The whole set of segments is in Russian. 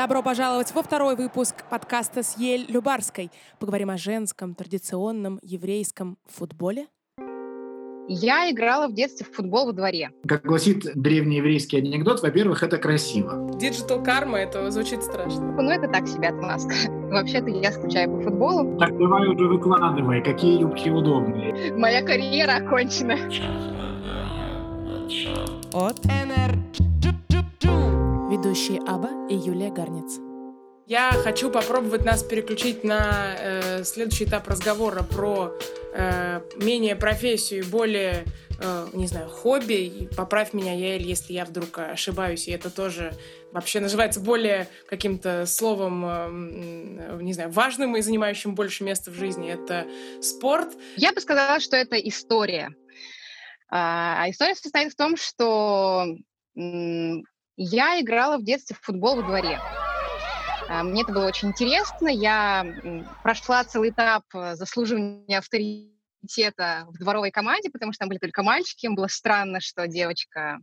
Добро пожаловать во второй выпуск подкаста с Яэль Любарской. Поговорим о женском, традиционном еврейском футболе. Я играла в детстве в футбол во дворе. Как гласит древнееврейский анекдот, во-первых, это красиво. Digital карма, это звучит страшно. Ну, это так себе отмазка. Вообще-то я скучаю по футболу. Так давай уже выкладывай, какие юбки удобные. Моя карьера окончена. От Ведущие Аба и Юлия Гарниц. Я хочу попробовать нас переключить на э, следующий этап разговора про э, менее профессию и более, э, не знаю, хобби. И поправь меня, Яэль, если я вдруг ошибаюсь, и это тоже вообще называется более каким-то словом, э, не знаю, важным и занимающим больше места в жизни. Это спорт. Я бы сказала, что это история. А история состоит в том, что я играла в детстве в футбол во дворе. А, мне это было очень интересно. Я прошла целый этап э, заслуживания авторитета в дворовой команде, потому что там были только мальчики. Им было странно, что девочка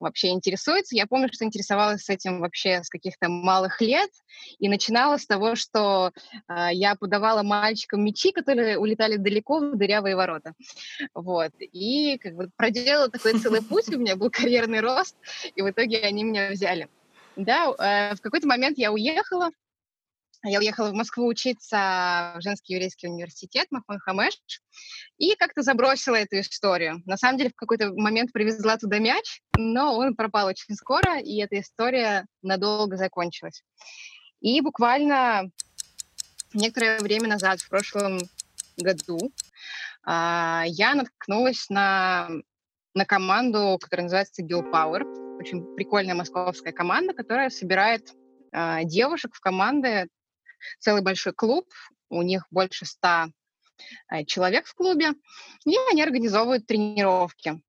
вообще интересуется. Я помню, что интересовалась этим вообще с каких-то малых лет. И начинала с того, что э, я подавала мальчикам мячи, которые улетали далеко в дырявые ворота. Вот. И как бы проделала такой целый путь. У меня был карьерный рост, и в итоге они меня взяли. Да, э, в какой-то момент я уехала. Я уехала в Москву учиться в женский еврейский университет Махон Хамеш и как-то забросила эту историю. На самом деле в какой-то момент привезла туда мяч, но он пропал очень скоро, и эта история надолго закончилась. И буквально некоторое время назад, в прошлом году, а, я наткнулась на, на команду, которая называется Gill Power очень прикольная московская команда, которая собирает э, девушек в команды, целый большой клуб, у них больше ста э, человек в клубе, и они организовывают тренировки.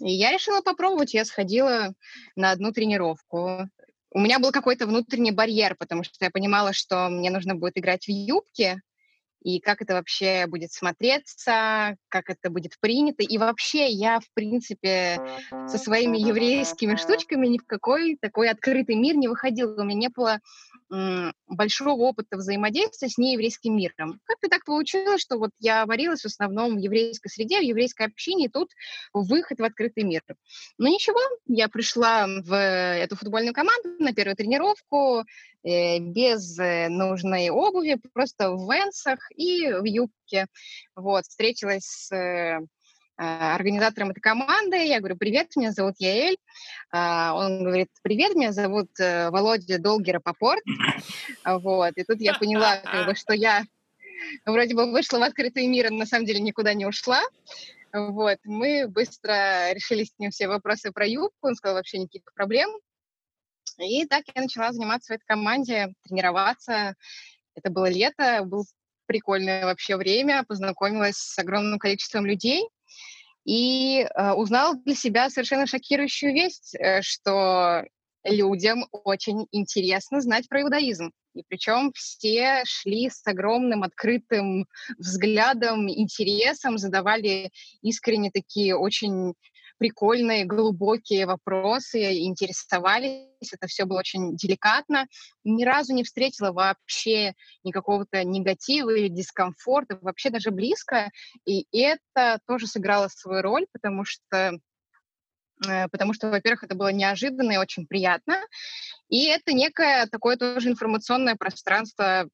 И я решила попробовать, я сходила на одну тренировку. У меня был какой-то внутренний барьер, потому что я понимала, что мне нужно будет играть в юбке, и как это вообще будет смотреться, как это будет принято. И вообще я, в принципе, со своими еврейскими штучками ни в какой такой открытый мир не выходила. У меня не было большого опыта взаимодействия с нееврейским миром. Как-то так получилось, что вот я варилась в основном в еврейской среде, в еврейской общине, и тут выход в открытый мир. Но ничего, я пришла в эту футбольную команду на первую тренировку без э, нужной обуви, просто в венсах и в юбке. Вот, встретилась с э, а, организатором этой команды. Я говорю, привет, меня зовут Яэль. А, он говорит, привет, меня зовут э, Володя Долгера Попорт. Вот. И тут я поняла, как бы, что я вроде бы вышла в открытый мир, но на самом деле никуда не ушла. Вот. Мы быстро решили с ним все вопросы про юбку. Он сказал, вообще никаких проблем. И так я начала заниматься в этой команде, тренироваться. Это было лето, был прикольное вообще время, познакомилась с огромным количеством людей и э, узнала для себя совершенно шокирующую весть, э, что людям очень интересно знать про иудаизм. И причем все шли с огромным открытым взглядом, интересом, задавали искренне такие очень прикольные, глубокие вопросы, интересовались. Это все было очень деликатно. Ни разу не встретила вообще никакого-то негатива или дискомфорта, вообще даже близко. И это тоже сыграло свою роль, потому что э, потому что, во-первых, это было неожиданно и очень приятно, и это некое такое тоже информационное пространство,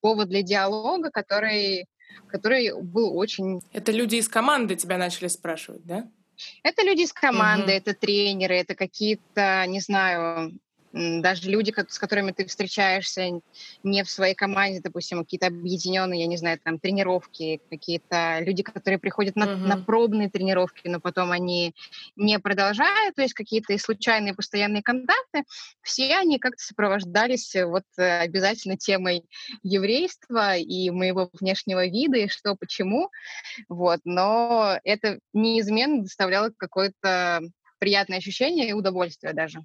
повод для диалога, который, который был очень... Это люди из команды тебя начали спрашивать, да? Это люди из команды, угу. это тренеры, это какие-то, не знаю, даже люди, с которыми ты встречаешься не в своей команде, допустим, какие-то объединенные, я не знаю, там тренировки, какие-то люди, которые приходят на, uh-huh. на пробные тренировки, но потом они не продолжают, то есть какие-то случайные постоянные контакты, все они как-то сопровождались вот э, обязательно темой еврейства и моего внешнего вида, и что, почему, вот, но это неизменно доставляло какое-то приятное ощущение и удовольствие даже.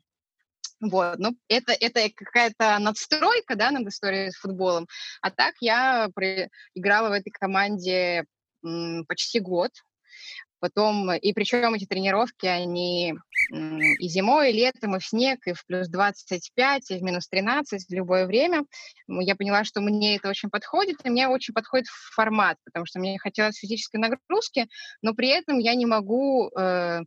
Вот, ну, это, это какая-то надстройка, да, над историей с футболом. А так я играла в этой команде почти год. Потом, и причем эти тренировки, они и зимой, и летом, и в снег, и в плюс 25, и в минус 13, в любое время. Я поняла, что мне это очень подходит, и мне очень подходит формат, потому что мне хотелось физической нагрузки, но при этом я не могу э,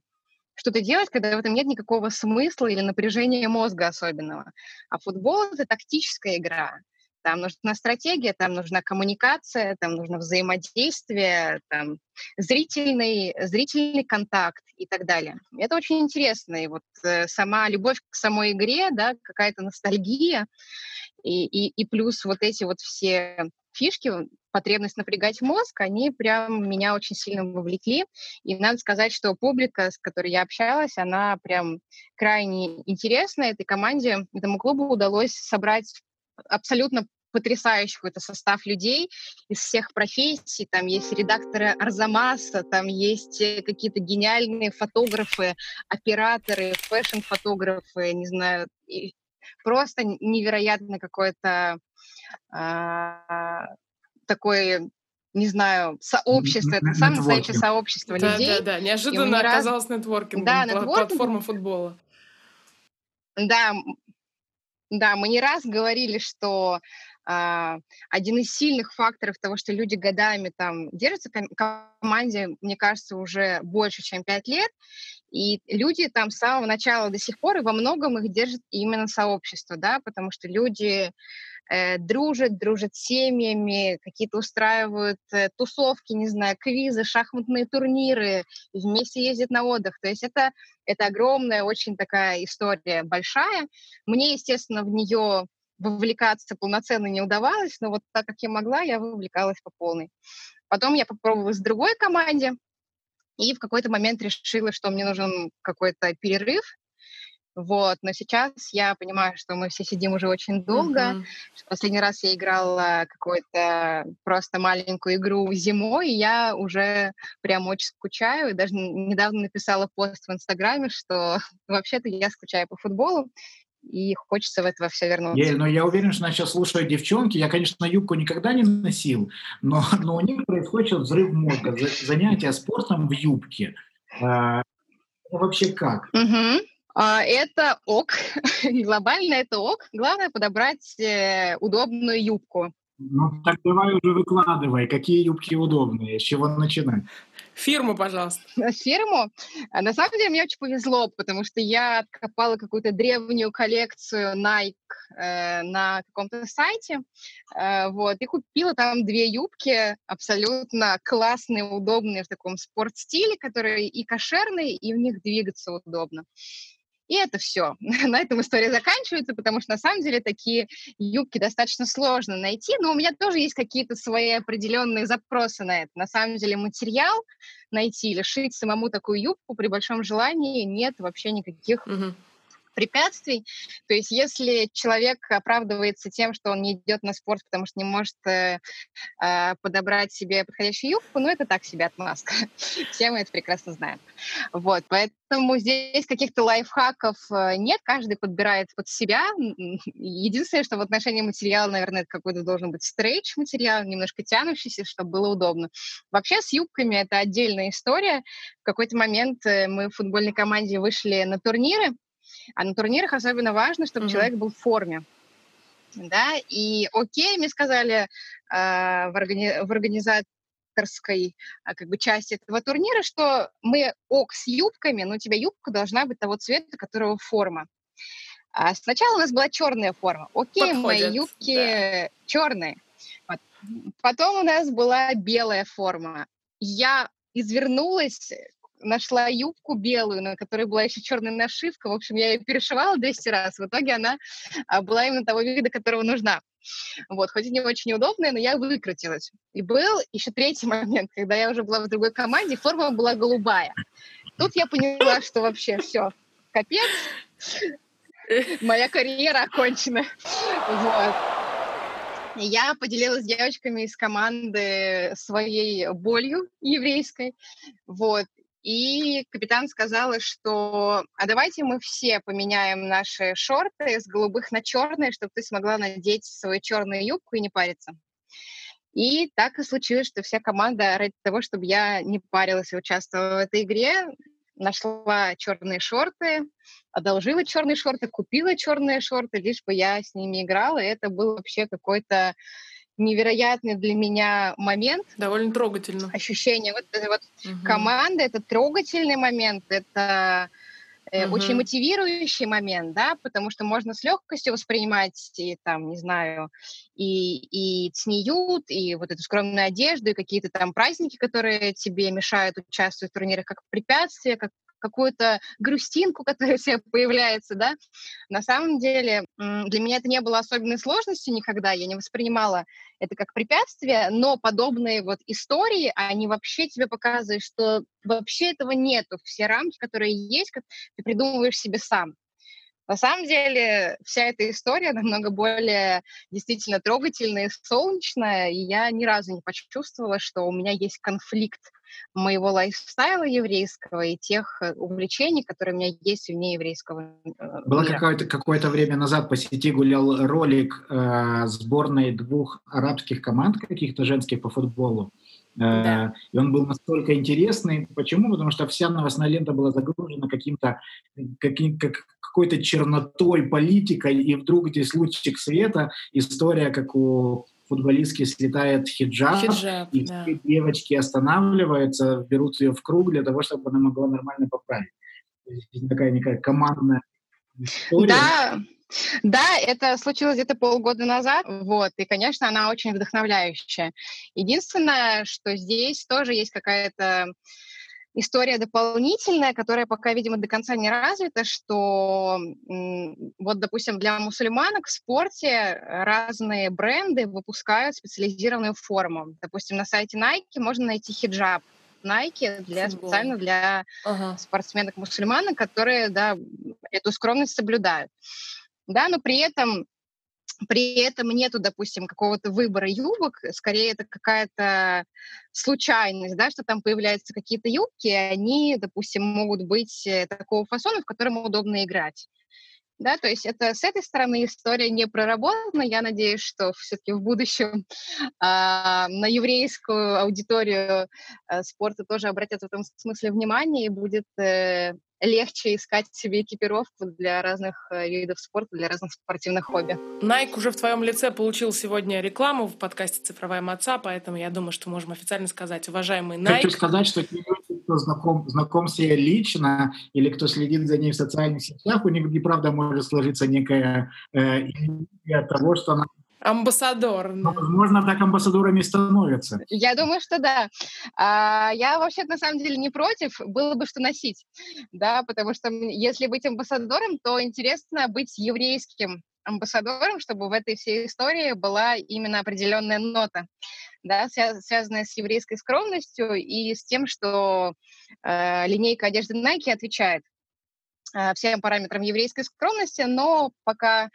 что-то делать, когда в этом нет никакого смысла или напряжения мозга особенного. А футбол — это тактическая игра. Там нужна стратегия, там нужна коммуникация, там нужно взаимодействие, там зрительный, зрительный контакт и так далее. Это очень интересно. И вот э, сама любовь к самой игре, да, какая-то ностальгия, и, и, и плюс вот эти вот все фишки, потребность напрягать мозг, они прям меня очень сильно вовлекли. И надо сказать, что публика, с которой я общалась, она прям крайне интересная. Этой команде, этому клубу удалось собрать абсолютно потрясающий какой-то состав людей из всех профессий. Там есть редакторы Арзамаса, там есть э, какие-то гениальные фотографы, операторы, фэшн-фотографы, не знаю, просто невероятно какое-то а, такое не знаю, сообщество, это самое настоящее сообщество да, людей. Да, да, неожиданно оказалось раз... нетворкингом, да, платформа футбола. Да, да, мы не раз говорили, что Uh, один из сильных факторов того, что люди годами там держатся в команде, мне кажется, уже больше, чем пять лет, и люди там с самого начала до сих пор, и во многом их держит именно сообщество, да, потому что люди э, дружат, дружат семьями, какие-то устраивают э, тусовки, не знаю, квизы, шахматные турниры, вместе ездят на отдых. То есть это, это огромная, очень такая история большая. Мне, естественно, в нее вовлекаться полноценно не удавалось, но вот так как я могла, я вовлекалась по полной. Потом я попробовала с другой команде, и в какой-то момент решила, что мне нужен какой-то перерыв, вот, но сейчас я понимаю, что мы все сидим уже очень долго. Uh-huh. Последний раз я играла какую-то просто маленькую игру зимой, и я уже прям очень скучаю. Даже недавно написала пост в Инстаграме, что вообще-то я скучаю по футболу, и хочется в это все вернуться. Я, но я уверен, что нас сейчас слушают девчонки. Я, конечно, юбку никогда не носил, но, но у них происходит взрыв мозга. Занятия спортом в юбке. А, вообще как? Угу. А, это ок, глобально это ок. Главное подобрать э, удобную юбку. Ну, так давай уже выкладывай, какие юбки удобные, с чего начинать? Фирму, пожалуйста. Фирму? А, на самом деле мне очень повезло, потому что я откопала какую-то древнюю коллекцию Nike э, на каком-то сайте, э, вот, и купила там две юбки абсолютно классные, удобные в таком спортстиле, которые и кошерные, и в них двигаться удобно. И это все. На этом история заканчивается, потому что на самом деле такие юбки достаточно сложно найти, но у меня тоже есть какие-то свои определенные запросы на это. На самом деле материал найти или шить самому такую юбку при большом желании нет вообще никаких угу препятствий. То есть если человек оправдывается тем, что он не идет на спорт, потому что не может э, э, подобрать себе подходящую юбку, ну, это так себе отмазка. Все мы это прекрасно знаем. Вот, поэтому здесь каких-то лайфхаков э, нет, каждый подбирает под себя. Единственное, что в отношении материала, наверное, это какой-то должен быть стрейч-материал, немножко тянущийся, чтобы было удобно. Вообще с юбками это отдельная история. В какой-то момент э, мы в футбольной команде вышли на турниры, а на турнирах особенно важно, чтобы mm-hmm. человек был в форме. Да, и окей, мне сказали э, в, органи- в организаторской а, как бы части этого турнира, что мы ок с юбками, но у тебя юбка должна быть того цвета, которого форма. А сначала у нас была черная форма. Окей, Подходит, мои юбки да. черные. Вот. Потом у нас была белая форма. Я извернулась нашла юбку белую, на которой была еще черная нашивка. В общем, я ее перешивала 200 раз. В итоге она а, была именно того вида, которого нужна. Вот, хоть и не очень удобная, но я выкрутилась. И был еще третий момент, когда я уже была в другой команде, форма была голубая. Тут я поняла, что вообще все, капец, моя карьера окончена. Вот. Я поделилась с девочками из команды своей болью еврейской, вот, и капитан сказала, что а давайте мы все поменяем наши шорты с голубых на черные, чтобы ты смогла надеть свою черную юбку и не париться. И так и случилось, что вся команда ради того, чтобы я не парилась и участвовала в этой игре, нашла черные шорты, одолжила черные шорты, купила черные шорты, лишь бы я с ними играла. И это был вообще какой-то невероятный для меня момент. Довольно трогательно. Ощущение вот этой вот угу. команды, это трогательный момент, это угу. очень мотивирующий момент, да, потому что можно с легкостью воспринимать, и, там, не знаю, и, и ЦНИЮТ, и вот эту скромную одежду, и какие-то там праздники, которые тебе мешают участвовать в турнирах, как препятствие, как какую-то грустинку, которая у тебя появляется, да. На самом деле для меня это не было особенной сложностью никогда, я не воспринимала это как препятствие, но подобные вот истории, они вообще тебе показывают, что вообще этого нету. Все рамки, которые есть, ты придумываешь себе сам. На самом деле вся эта история намного более действительно трогательная и солнечная, и я ни разу не почувствовала, что у меня есть конфликт моего лайфстайла еврейского и тех э, увлечений, которые у меня есть вне еврейского э, Было какое-то, какое-то время назад по сети гулял ролик э, сборной двух арабских команд каких-то женских по футболу. Э, да. И он был настолько интересный. Почему? Потому что вся новостная лента была загружена каким-то каким, как, какой-то чернотой, политикой, и вдруг здесь лучик света, история, как у футболистки слетает хиджаб, хиджаб и да. все девочки останавливаются, берут ее в круг для того, чтобы она могла нормально поправить. Такая некая командная история. Да, да, это случилось где-то полгода назад, вот, и, конечно, она очень вдохновляющая. Единственное, что здесь тоже есть какая-то история дополнительная, которая пока, видимо, до конца не развита, что вот, допустим, для мусульманок в спорте разные бренды выпускают специализированную форму. Допустим, на сайте Nike можно найти хиджаб, Nike для, специально для ага. спортсменок-мусульманок, которые да, эту скромность соблюдают да, но при этом при этом нету, допустим, какого-то выбора юбок, скорее это какая-то случайность, да, что там появляются какие-то юбки, и они, допустим, могут быть э, такого фасона, в котором удобно играть. Да, то есть это с этой стороны история не проработана. Я надеюсь, что все-таки в будущем а, на еврейскую аудиторию а, спорта тоже обратят в этом смысле внимание и будет э, легче искать себе экипировку для разных э, видов спорта, для разных спортивных хобби. Nike уже в твоем лице получил сегодня рекламу в подкасте «Цифровая маца», поэтому я думаю, что можем официально сказать, уважаемый Nike... Хочу сказать, что кто знаком, знаком с ней лично или кто следит за ней в социальных сетях, у них, правда, может сложиться некая э, иллюзия того, что она Амбассадор. Да. Возможно, так амбассадорами становятся. Я думаю, что да. А, я вообще на самом деле не против, было бы что носить, да, потому что если быть амбассадором, то интересно быть еврейским амбассадором, чтобы в этой всей истории была именно определенная нота, да, связанная с еврейской скромностью и с тем, что э, линейка одежды Nike отвечает э, всем параметрам еврейской скромности, но пока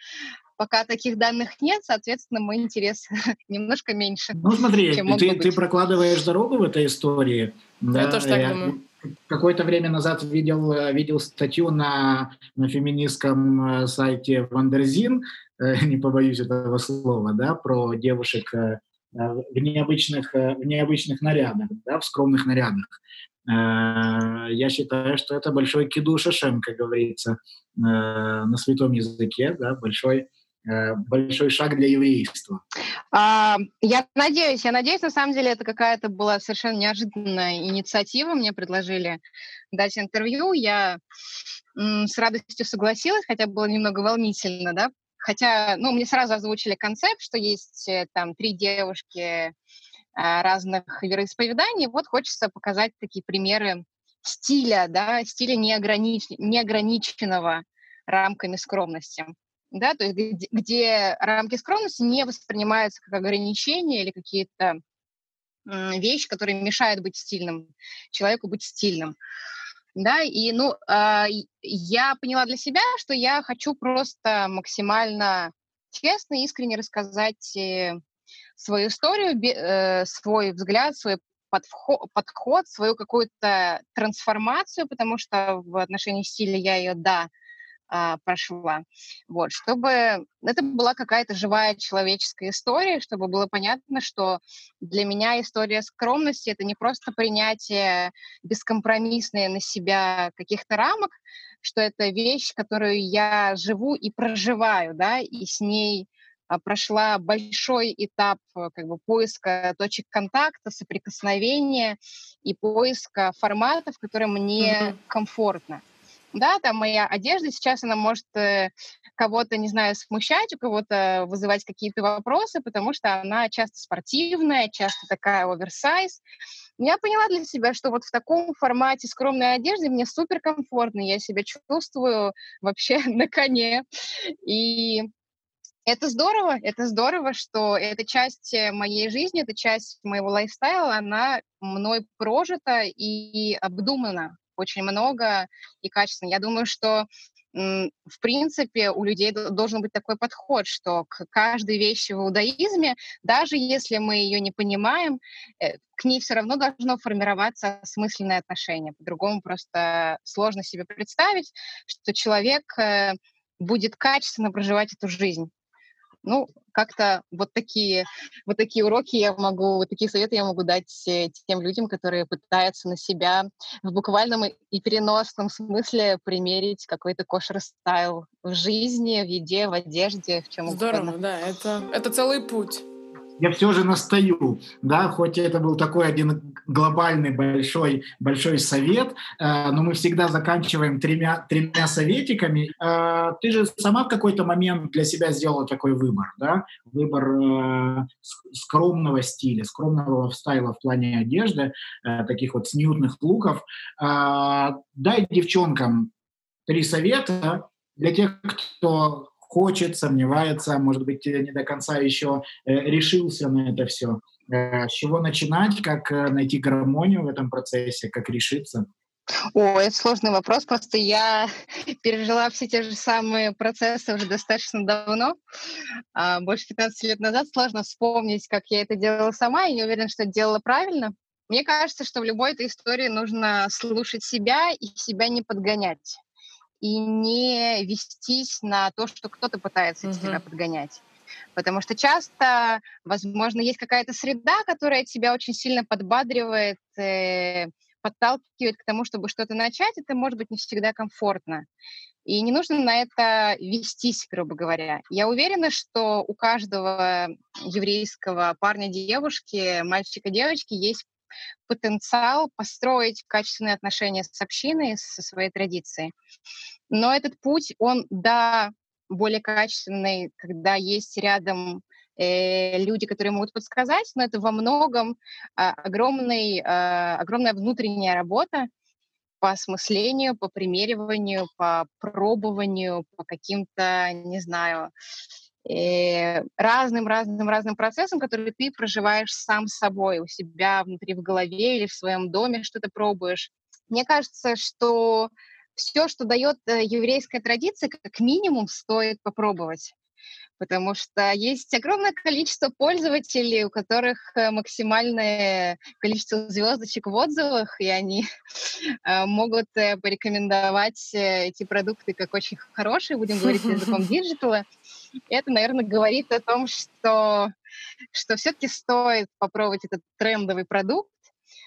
Пока таких данных нет, соответственно, мой интерес немножко меньше. Ну смотри, ты, ты прокладываешь дорогу в этой истории. Я да, тоже так я думаю. Какое-то время назад видел, видел статью на, на феминистском э, сайте Wonderzine, э, не побоюсь этого слова, да, про девушек э, в необычных, в необычных нарядах, да, в скромных нарядах. Я считаю, что это большой קידוש השם, как говорится на святом языке, да, большой Э, большой шаг для еврейства? А, я надеюсь, я надеюсь, на самом деле это какая-то была совершенно неожиданная инициатива. Мне предложили дать интервью. Я м, с радостью согласилась, хотя было немного волнительно, да. Хотя, ну, мне сразу озвучили концепт, что есть э, там три девушки а, разных вероисповеданий. Вот хочется показать такие примеры стиля, да, стиля неогранич... неограниченного рамками скромности да, то есть где, где рамки скромности не воспринимаются как ограничения или какие-то вещи, которые мешают быть стильным, человеку быть стильным. Да, и, ну, э, я поняла для себя, что я хочу просто максимально честно и искренне рассказать э, свою историю, э, свой взгляд, свой подход, подход свою какую-то трансформацию, потому что в отношении стиля я ее, да, а, прошла. Вот, чтобы это была какая-то живая человеческая история, чтобы было понятно, что для меня история скромности — это не просто принятие бескомпромиссное на себя каких-то рамок, что это вещь, которую я живу и проживаю, да, и с ней а, прошла большой этап э, как бы, поиска точек контакта, соприкосновения и поиска форматов, которые мне mm-hmm. комфортно. Да, там моя одежда сейчас, она может э, кого-то, не знаю, смущать, у кого-то вызывать какие-то вопросы, потому что она часто спортивная, часто такая оверсайз. Я поняла для себя, что вот в таком формате скромной одежды мне супер комфортно, я себя чувствую вообще на коне. И это здорово, это здорово, что эта часть э, моей жизни, эта часть моего лайфстайла, она мной прожита и обдумана очень много и качественно. Я думаю, что в принципе, у людей должен быть такой подход, что к каждой вещи в иудаизме, даже если мы ее не понимаем, э, к ней все равно должно формироваться осмысленное отношение. По-другому просто сложно себе представить, что человек э, будет качественно проживать эту жизнь. Ну, как-то вот такие, вот такие уроки я могу, вот такие советы я могу дать э, тем людям, которые пытаются на себя в буквальном и переносном смысле примерить какой-то кошер-стайл в жизни, в еде, в одежде, в чем Здорово, угодно. да, это, это целый путь я все же настаю, да, хоть это был такой один глобальный большой, большой совет, э, но мы всегда заканчиваем тремя, тремя советиками. Э, ты же сама в какой-то момент для себя сделала такой выбор, да, выбор э, скромного стиля, скромного стайла в плане одежды, э, таких вот снютных луков. Э, дай девчонкам три совета для тех, кто хочет, сомневается, может быть, не до конца еще э, решился на это все. Э, с чего начинать, как э, найти гармонию в этом процессе, как решиться? О, это сложный вопрос, просто я пережила все те же самые процессы уже достаточно давно, а, больше 15 лет назад. Сложно вспомнить, как я это делала сама, и не уверена, что делала правильно. Мне кажется, что в любой этой истории нужно слушать себя и себя не подгонять и не вестись на то, что кто-то пытается uh-huh. тебя подгонять. Потому что часто, возможно, есть какая-то среда, которая тебя очень сильно подбадривает, э, подталкивает к тому, чтобы что-то начать. Это может быть не всегда комфортно. И не нужно на это вестись, грубо говоря. Я уверена, что у каждого еврейского парня, девушки, мальчика, девочки есть потенциал построить качественные отношения с общиной, со своей традицией. Но этот путь, он, да, более качественный, когда есть рядом э, люди, которые могут подсказать, но это во многом э, огромный, э, огромная внутренняя работа по осмыслению, по примериванию, по пробованию, по каким-то, не знаю, разным-разным-разным процессом, который ты проживаешь сам с собой, у себя внутри в голове или в своем доме что-то пробуешь. Мне кажется, что все, что дает э, еврейская традиция, как минимум стоит попробовать потому что есть огромное количество пользователей, у которых э, максимальное количество звездочек в отзывах, и они э, могут порекомендовать эти продукты как очень хорошие, будем говорить языком digital а. Это, наверное, говорит о том, что, что все-таки стоит попробовать этот трендовый продукт,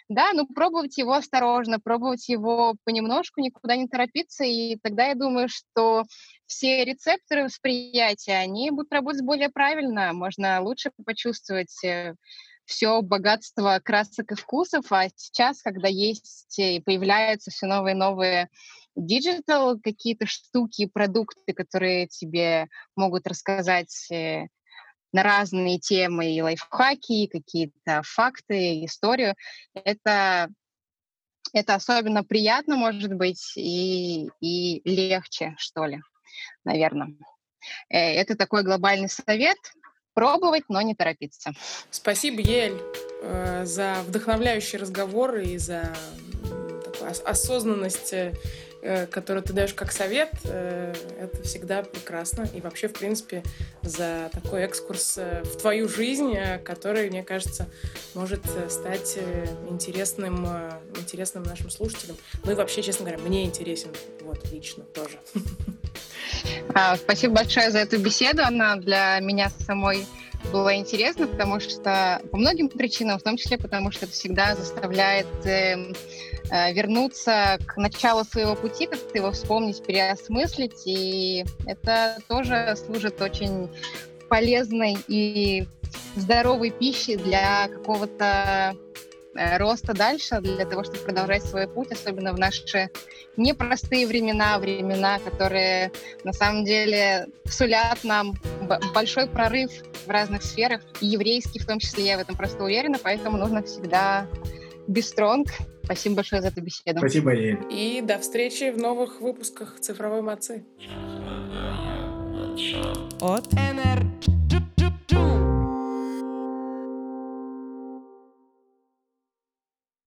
да, ну пробовать его осторожно, пробовать его понемножку, никуда не торопиться, и тогда я думаю, что все рецепторы восприятия, они будут работать более правильно, можно лучше почувствовать э, все богатство красок и вкусов, а сейчас, когда есть и появляются все новые и новые digital какие-то штуки, продукты, которые тебе могут рассказать э, на разные темы, и лайфхаки, и какие-то факты, и историю. Это, это особенно приятно, может быть, и, и легче, что ли, наверное. Э, это такой глобальный совет. Пробовать, но не торопиться. Спасибо, Яэль, э, за вдохновляющий разговор и за осознанность которую ты даешь как совет, э, это всегда прекрасно. И вообще, в принципе, за такой экскурс э, в твою жизнь, который, мне кажется, может стать интересным, интересным нашим слушателям. Ну и вообще, честно говоря, мне интересен, вот, лично тоже. А, спасибо большое за эту беседу. Она для меня самой была интересна, потому что по многим причинам, в том числе потому, что это всегда заставляет э, э, вернуться к началу своего пути, как-то его вспомнить, переосмыслить. И это тоже служит очень полезной и здоровой пищей для какого-то Э, роста дальше, для того, чтобы продолжать свой путь, особенно в наши непростые времена, времена, которые на самом деле сулят нам большой прорыв в разных сферах, еврейский в том числе, я в этом просто уверена, поэтому нужно всегда strong. Спасибо большое за эту беседу. Спасибо, Ель. И до встречи в новых выпусках «Цифровой мацы». От НР.